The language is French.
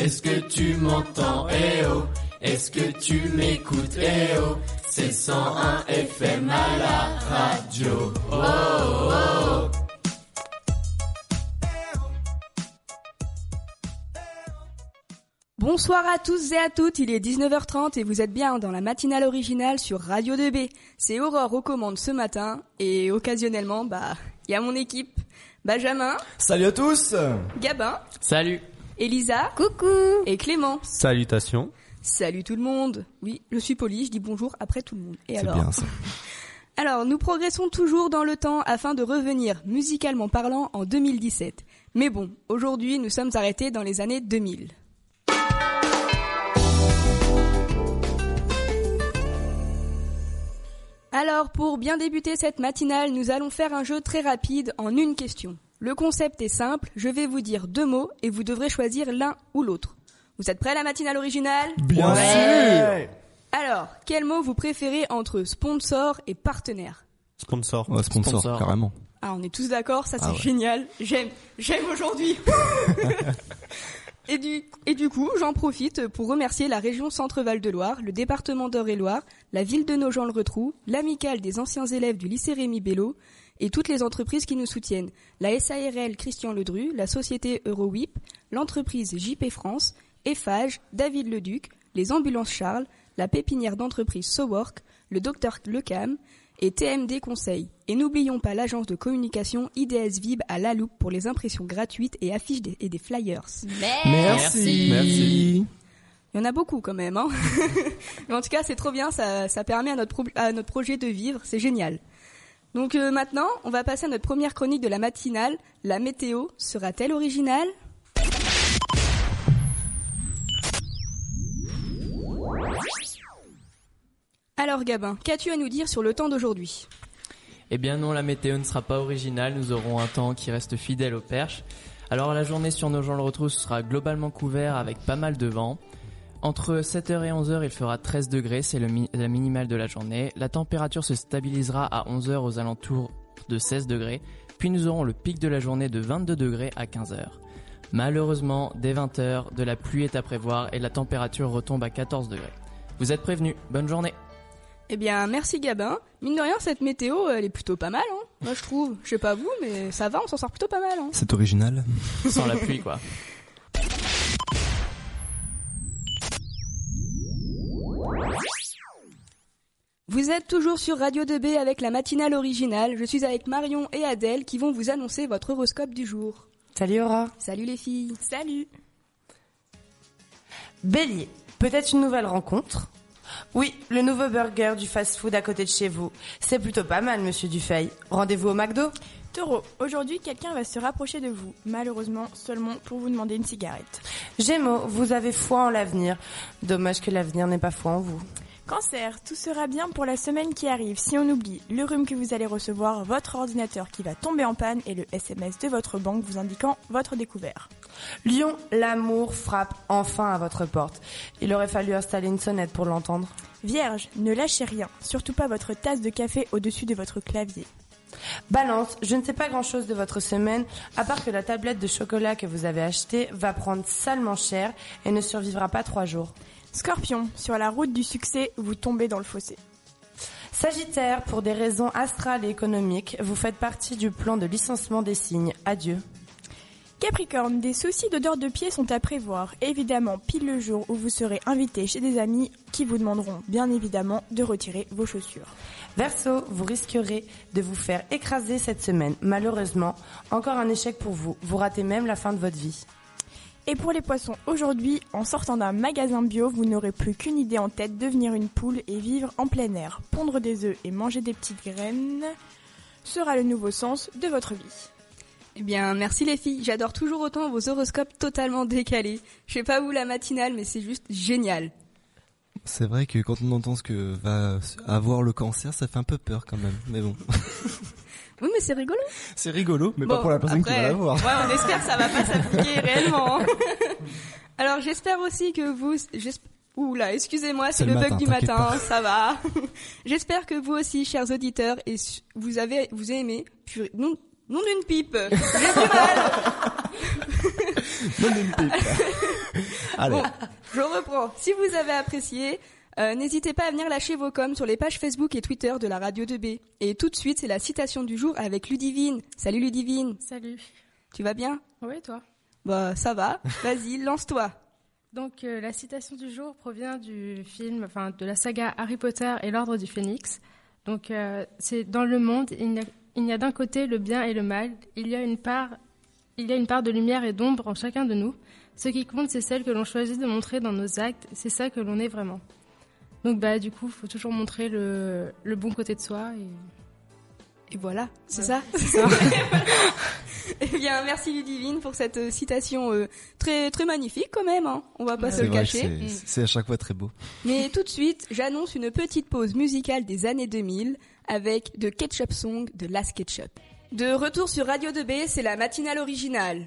Est-ce que tu m'entends? Eh oh. Est-ce que tu m'écoutes? Eh oh. C'est 101 FM à la radio. Oh oh oh. Bonsoir à tous et à toutes, il est 19h30 et vous êtes bien dans la matinale originale sur Radio 2B. C'est Aurore aux commandes ce matin et occasionnellement, bah, il y a mon équipe. Benjamin, Salut à tous. Gabin, Salut Elisa, coucou et Clément. Salutations. Salut tout le monde. Oui, je suis poli, je dis bonjour après tout le monde. Et C'est alors bien ça. Alors, nous progressons toujours dans le temps afin de revenir, musicalement parlant, en 2017. Mais bon, aujourd'hui, nous sommes arrêtés dans les années 2000. Alors, pour bien débuter cette matinale, nous allons faire un jeu très rapide en une question. Le concept est simple, je vais vous dire deux mots et vous devrez choisir l'un ou l'autre. Vous êtes prêts à la matinale originale? Bien sûr Alors, quel mot vous préférez entre sponsor et partenaire? Sponsor. Ouais, sponsor, Sponsor. carrément. Ah, on est tous d'accord, ça c'est Ah ouais. génial. J'aime, j'aime aujourd'hui. et du et du coup, j'en profite pour remercier la région Centre-Val de Loire, le département d'Eure-et-Loire, la ville de Nogent-le-Retrou, l'amicale des anciens élèves du lycée Rémi Bello et toutes les entreprises qui nous soutiennent. La SARL Christian Ledru, la société Eurowip, l'entreprise JP France, Eiffage, David Leduc, les ambulances Charles, la pépinière d'entreprise Sowork, le docteur Lecam et TMD Conseil. Et n'oublions pas l'agence de communication IDS Vib à La Loupe pour les impressions gratuites et affiches des- et des flyers. Merci. Merci. Il y en a beaucoup quand même. Hein Mais en tout cas, c'est trop bien, ça, ça permet à notre, pro- à notre projet de vivre, c'est génial. Donc euh, maintenant, on va passer à notre première chronique de la matinale. La météo sera-t-elle originale? Alors Gabin, qu'as-tu à nous dire sur le temps d'aujourd'hui? Eh bien non, la météo ne sera pas originale, nous aurons un temps qui reste fidèle aux perches. Alors la journée sur nos gens le retrouve sera globalement couvert avec pas mal de vent. Entre 7h et 11h, il fera 13 degrés, c'est le mi- la minimale de la journée. La température se stabilisera à 11h aux alentours de 16 degrés, puis nous aurons le pic de la journée de 22 degrés à 15h. Malheureusement, dès 20h, de la pluie est à prévoir et la température retombe à 14 degrés. Vous êtes prévenus, bonne journée Eh bien, merci Gabin. Mine de rien, cette météo, elle est plutôt pas mal, hein Moi, je trouve. Je sais pas vous, mais ça va, on s'en sort plutôt pas mal, hein C'est original. Sans la pluie quoi. Vous êtes toujours sur Radio 2B avec la matinale originale. Je suis avec Marion et Adèle qui vont vous annoncer votre horoscope du jour. Salut Aura. Salut les filles. Salut. Bélier, peut-être une nouvelle rencontre? Oui, le nouveau burger du fast-food à côté de chez vous. C'est plutôt pas mal, monsieur Dufay. Rendez-vous au McDo? Taureau, aujourd'hui quelqu'un va se rapprocher de vous, malheureusement seulement pour vous demander une cigarette. Gémeaux, vous avez foi en l'avenir. Dommage que l'avenir n'ait pas foi en vous. Cancer, tout sera bien pour la semaine qui arrive si on oublie le rhume que vous allez recevoir, votre ordinateur qui va tomber en panne et le SMS de votre banque vous indiquant votre découvert. Lion, l'amour frappe enfin à votre porte. Il aurait fallu installer une sonnette pour l'entendre. Vierge, ne lâchez rien, surtout pas votre tasse de café au-dessus de votre clavier. Balance, je ne sais pas grand-chose de votre semaine, à part que la tablette de chocolat que vous avez achetée va prendre salement cher et ne survivra pas trois jours. Scorpion, sur la route du succès, vous tombez dans le fossé. Sagittaire, pour des raisons astrales et économiques, vous faites partie du plan de licenciement des signes. Adieu. Capricorne, des soucis d'odeur de pied sont à prévoir, évidemment pile le jour où vous serez invité chez des amis qui vous demanderont bien évidemment de retirer vos chaussures. Verseau, vous risquerez de vous faire écraser cette semaine. Malheureusement, encore un échec pour vous. Vous ratez même la fin de votre vie. Et pour les poissons, aujourd'hui, en sortant d'un magasin bio, vous n'aurez plus qu'une idée en tête, devenir une poule et vivre en plein air. Pondre des œufs et manger des petites graines sera le nouveau sens de votre vie. Eh bien, merci les filles. J'adore toujours autant vos horoscopes totalement décalés. Je sais pas vous la matinale, mais c'est juste génial. C'est vrai que quand on entend ce que va avoir le cancer, ça fait un peu peur quand même. Mais bon. Oui, mais c'est rigolo. C'est rigolo, mais Bon, pas pour la personne après, qui va l'avoir. Ouais, on espère que ça va pas s'appliquer réellement. Alors, j'espère aussi que vous... Oula, excusez-moi, c'est le, bug du matin, ça va. J'espère que vous aussi, chers auditeurs, et vous avez, vous aimez, purée, non, non d'une pipe. J'ai du mal. Non, mais une pipe. Allez. Bon, je reprends. Si vous avez apprécié, euh, n'hésitez pas à venir lâcher vos coms sur les pages Facebook et Twitter de la radio 2B. Et tout de suite, c'est la citation du jour avec Ludivine. Salut Ludivine, Salut. tu vas bien? Oui, toi? Bah ça va, vas-y, lance-toi. Donc euh, la citation du jour provient du film, enfin de la saga Harry Potter et l'Ordre du Phénix. Donc euh, c'est dans le monde, il n'y a, a d'un côté le bien et le mal. Il y a une part, il y a une part de lumière et d'ombre en chacun de nous. Ce qui compte, c'est celle que l'on choisit de montrer dans nos actes. C'est ça que l'on est vraiment. Donc bah du coup, faut toujours montrer le, le bon côté de soi. Et... Et voilà, c'est Voilà, ça Eh bien, merci Ludivine pour cette euh, citation euh, très très magnifique quand même. Hein. On va pas se le cacher. c'est- c'est à chaque fois très beau. Mais tout de suite, j'annonce une petite pause musicale des années 2000 avec The Ketchup Song de Last Ketchup. De retour sur Radio 2B, c'est la matinale originale.